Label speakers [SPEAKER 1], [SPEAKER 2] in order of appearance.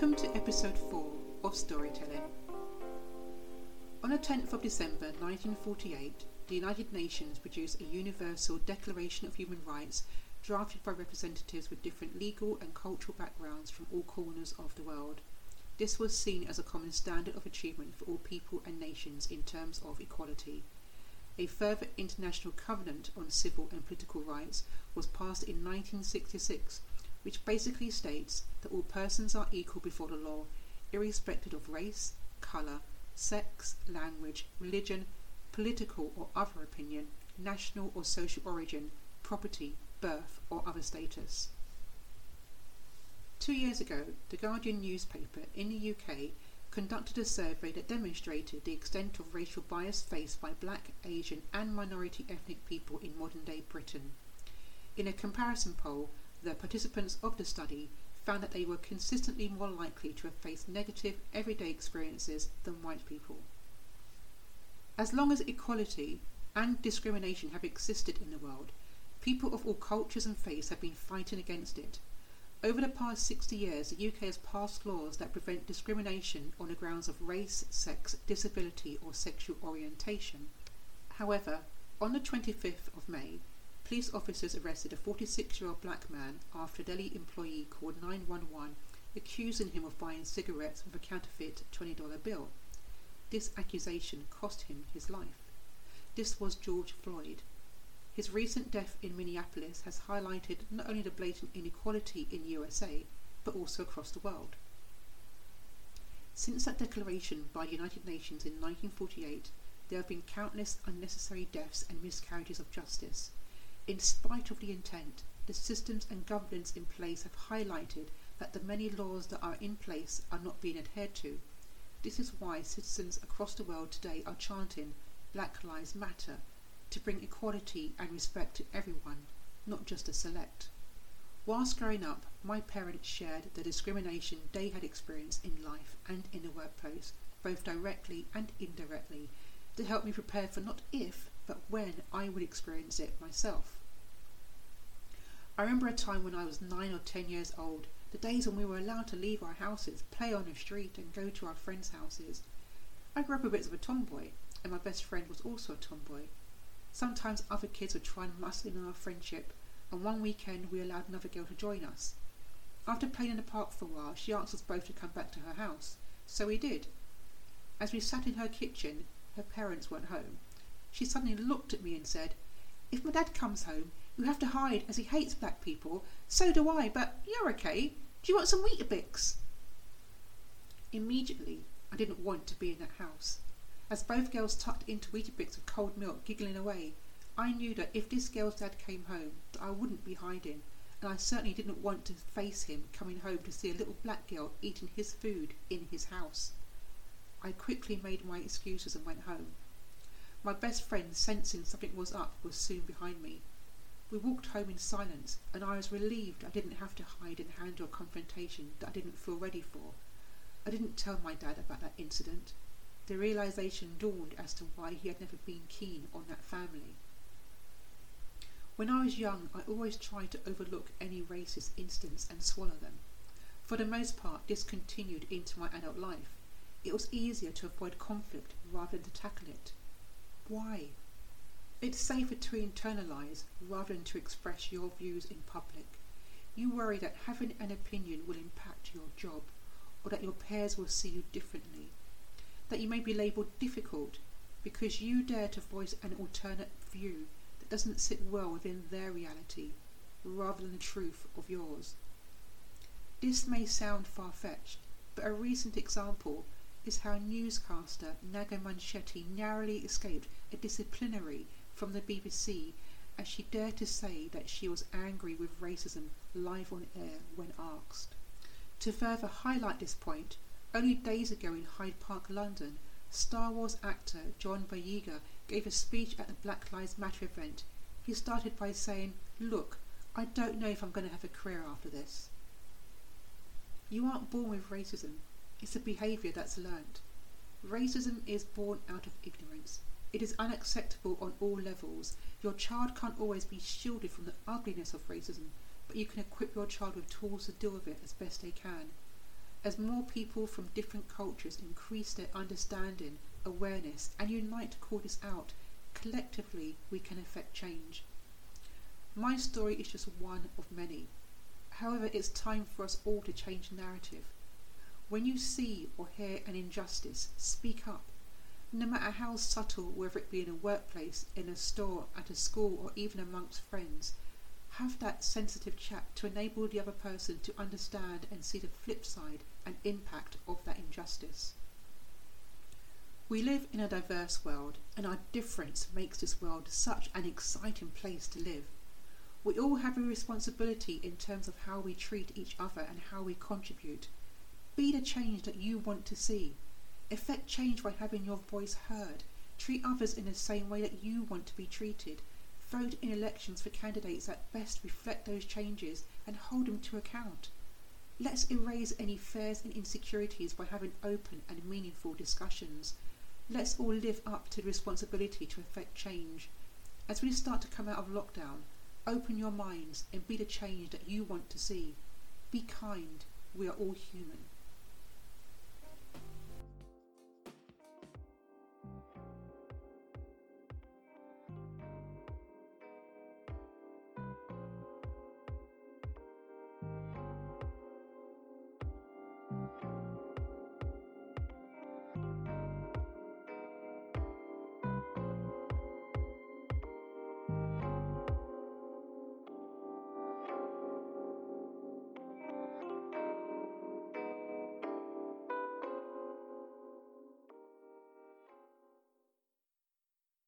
[SPEAKER 1] Welcome to episode 4 of Storytelling. On the 10th of December 1948, the United Nations produced a Universal Declaration of Human Rights drafted by representatives with different legal and cultural backgrounds from all corners of the world. This was seen as a common standard of achievement for all people and nations in terms of equality. A further international covenant on civil and political rights was passed in 1966 which basically states that all persons are equal before the law, irrespective of race, colour, sex, language, religion, political or other opinion, national or social origin, property, birth, or other status. Two years ago, The Guardian newspaper in the UK conducted a survey that demonstrated the extent of racial bias faced by black, Asian, and minority ethnic people in modern day Britain. In a comparison poll, the participants of the study found that they were consistently more likely to have faced negative everyday experiences than white people. As long as equality and discrimination have existed in the world, people of all cultures and faiths have been fighting against it. Over the past 60 years, the UK has passed laws that prevent discrimination on the grounds of race, sex, disability, or sexual orientation. However, on the 25th of May, Police officers arrested a 46 year old black man after a deli employee called 911 accusing him of buying cigarettes with a counterfeit $20 bill. This accusation cost him his life. This was George Floyd. His recent death in Minneapolis has highlighted not only the blatant inequality in USA, but also across the world. Since that declaration by the United Nations in 1948, there have been countless unnecessary deaths and miscarriages of justice. In spite of the intent, the systems and governance in place have highlighted that the many laws that are in place are not being adhered to. This is why citizens across the world today are chanting Black Lives Matter to bring equality and respect to everyone, not just a select. Whilst growing up, my parents shared the discrimination they had experienced in life and in the workplace, both directly and indirectly, to help me prepare for not if, but when I would experience it myself. I remember a time when I was nine or ten years old, the days when we were allowed to leave our houses, play on the street, and go to our friends' houses. I grew up a bit of a tomboy, and my best friend was also a tomboy. Sometimes other kids would try and muscle in on our friendship, and one weekend we allowed another girl to join us. After playing in the park for a while, she asked us both to come back to her house, so we did. As we sat in her kitchen, her parents weren't home, she suddenly looked at me and said, If my dad comes home, you have to hide as he hates black people. So do I, but you're okay. Do you want some Weetabix? Immediately, I didn't want to be in that house. As both girls tucked into Weetabix with cold milk, giggling away, I knew that if this girl's dad came home, that I wouldn't be hiding, and I certainly didn't want to face him coming home to see a little black girl eating his food in his house. I quickly made my excuses and went home. My best friend, sensing something was up, was soon behind me. We walked home in silence, and I was relieved I didn't have to hide and handle a confrontation that I didn't feel ready for. I didn't tell my dad about that incident. The realization dawned as to why he had never been keen on that family. When I was young, I always tried to overlook any racist incidents and swallow them. For the most part, this continued into my adult life. It was easier to avoid conflict rather than to tackle it. Why? It's safer to internalize rather than to express your views in public. You worry that having an opinion will impact your job, or that your peers will see you differently, that you may be labelled difficult because you dare to voice an alternate view that doesn't sit well within their reality, rather than the truth of yours. This may sound far fetched, but a recent example is how newscaster Naga Munchetty narrowly escaped a disciplinary from the BBC as she dared to say that she was angry with racism live on air when asked. To further highlight this point, only days ago in Hyde Park, London, Star Wars actor John Boyega gave a speech at the Black Lives Matter event. He started by saying, Look, I don't know if I'm going to have a career after this. You aren't born with racism, it's a behaviour that's learnt. Racism is born out of ignorance. It is unacceptable on all levels. Your child can't always be shielded from the ugliness of racism, but you can equip your child with tools to deal with it as best they can. As more people from different cultures increase their understanding, awareness, and unite to call this out, collectively we can effect change. My story is just one of many. However, it's time for us all to change narrative. When you see or hear an injustice, speak up. No matter how subtle, whether it be in a workplace, in a store, at a school, or even amongst friends, have that sensitive chat to enable the other person to understand and see the flip side and impact of that injustice. We live in a diverse world, and our difference makes this world such an exciting place to live. We all have a responsibility in terms of how we treat each other and how we contribute. Be the change that you want to see. Effect change by having your voice heard. Treat others in the same way that you want to be treated. Vote in elections for candidates that best reflect those changes and hold them to account. Let's erase any fears and insecurities by having open and meaningful discussions. Let's all live up to the responsibility to effect change. As we start to come out of lockdown, Open your minds and be the change that you want to see. Be kind. We are all human.